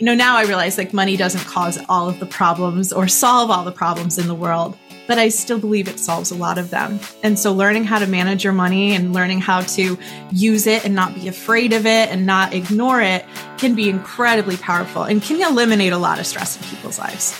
You know, now I realize like money doesn't cause all of the problems or solve all the problems in the world, but I still believe it solves a lot of them. And so learning how to manage your money and learning how to use it and not be afraid of it and not ignore it can be incredibly powerful and can eliminate a lot of stress in people's lives.